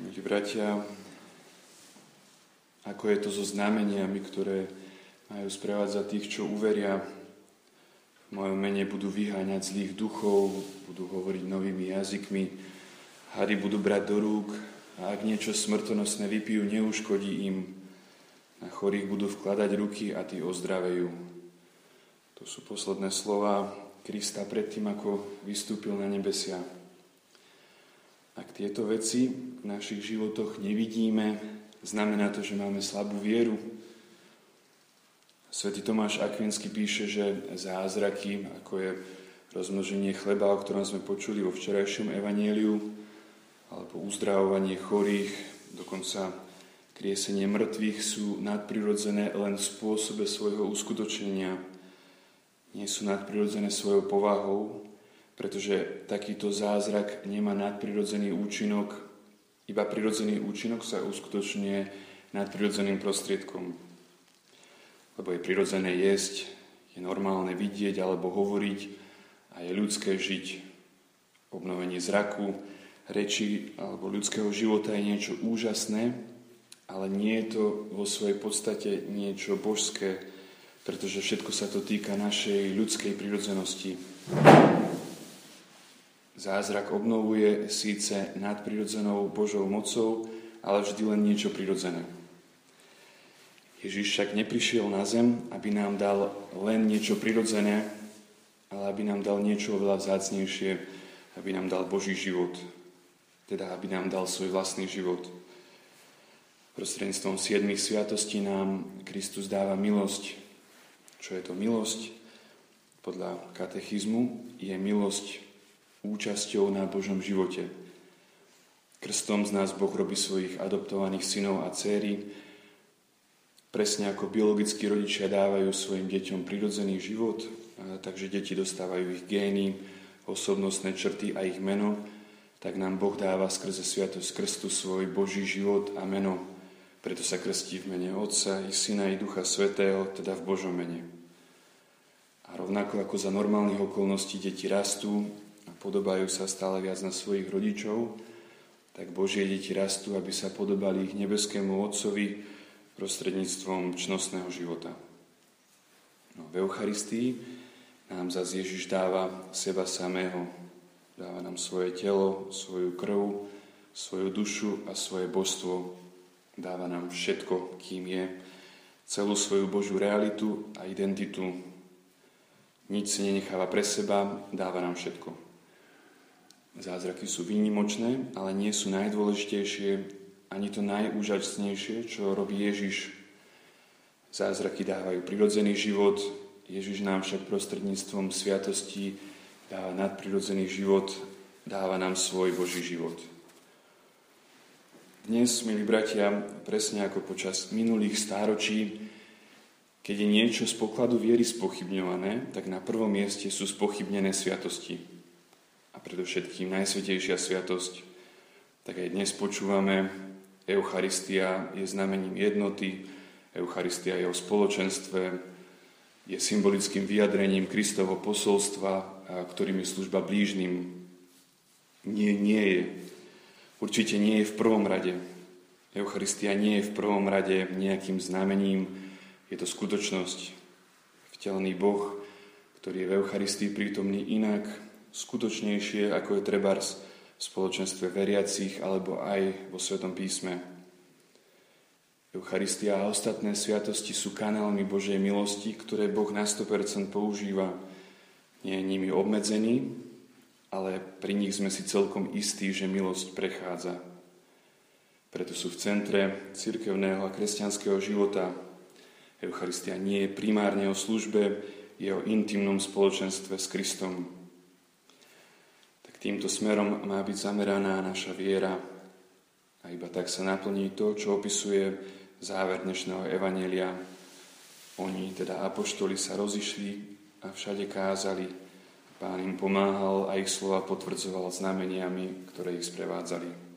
Milí bratia, ako je to so znameniami, ktoré majú sprevádzať tých, čo uveria. V mojom mene budú vyháňať zlých duchov, budú hovoriť novými jazykmi, hady budú brať do rúk a ak niečo smrtonosné vypijú, neuškodí im. Na chorých budú vkladať ruky a tí ozdravejú. To sú posledné slova Krista predtým, ako vystúpil na nebesia. Ak tieto veci v našich životoch nevidíme, znamená to, že máme slabú vieru. Svetý Tomáš Akvinsky píše, že zázraky, ako je rozmnoženie chleba, o ktorom sme počuli vo včerajšom evanieliu, alebo uzdravovanie chorých, dokonca kriesenie mŕtvych sú nadprirodzené len v spôsobe svojho uskutočnenia. Nie sú nadprirodzené svojou povahou, pretože takýto zázrak nemá nadprirodzený účinok, iba prirodzený účinok sa uskutočňuje nadprirodzeným prostriedkom. Lebo je prirodzené jesť, je normálne vidieť alebo hovoriť a je ľudské žiť. Obnovenie zraku, reči alebo ľudského života je niečo úžasné, ale nie je to vo svojej podstate niečo božské, pretože všetko sa to týka našej ľudskej prirodzenosti. Zázrak obnovuje síce nadprirodzenou Božou mocou, ale vždy len niečo prirodzené. Ježiš však neprišiel na zem, aby nám dal len niečo prirodzené, ale aby nám dal niečo oveľa vzácnejšie, aby nám dal Boží život, teda aby nám dal svoj vlastný život. Prostredníctvom siedmých sviatostí nám Kristus dáva milosť. Čo je to milosť? Podľa katechizmu je milosť účasťou na Božom živote. Krstom z nás Boh robí svojich adoptovaných synov a céry, presne ako biologickí rodičia dávajú svojim deťom prirodzený život, takže deti dostávajú ich gény, osobnostné črty a ich meno, tak nám Boh dáva skrze Sviatosť Krstu svoj Boží život a meno. Preto sa krstí v mene Otca i Syna i Ducha Svetého, teda v Božom mene. A rovnako ako za normálnych okolností deti rastú, podobajú sa stále viac na svojich rodičov, tak Božie deti rastú, aby sa podobali ich nebeskému Otcovi prostredníctvom čnostného života. No, v Eucharistii nám zase Ježiš dáva seba samého. Dáva nám svoje telo, svoju krv, svoju dušu a svoje božstvo. Dáva nám všetko, kým je, celú svoju Božiu realitu a identitu. Nič si nenecháva pre seba, dáva nám všetko. Zázraky sú výnimočné, ale nie sú najdôležitejšie ani to najúžasnejšie, čo robí Ježiš. Zázraky dávajú prirodzený život, Ježiš nám však prostredníctvom sviatosti dáva nadprirodzený život, dáva nám svoj Boží život. Dnes, milí bratia, presne ako počas minulých stáročí, keď je niečo z pokladu viery spochybňované, tak na prvom mieste sú spochybnené sviatosti a predovšetkým Najsvetejšia Sviatosť, tak aj dnes počúvame, Eucharistia je znamením jednoty, Eucharistia je o spoločenstve, je symbolickým vyjadrením Kristovo posolstva, ktorým je služba blížnym. Nie, nie je. Určite nie je v prvom rade. Eucharistia nie je v prvom rade nejakým znamením, je to skutočnosť. Vtelený Boh, ktorý je v Eucharistii prítomný inak, skutočnejšie, ako je trebárs v spoločenstve veriacich alebo aj vo Svetom písme. Eucharistia a ostatné sviatosti sú kanálmi Božej milosti, ktoré Boh na 100% používa. Nie je nimi obmedzený, ale pri nich sme si celkom istí, že milosť prechádza. Preto sú v centre cirkevného a kresťanského života. Eucharistia nie je primárne o službe, je o intimnom spoločenstve s Kristom. Týmto smerom má byť zameraná naša viera a iba tak sa naplní to, čo opisuje záver dnešného Evanelia. Oni, teda apoštoli, sa rozišli a všade kázali. Pán im pomáhal a ich slova potvrdzoval znameniami, ktoré ich sprevádzali.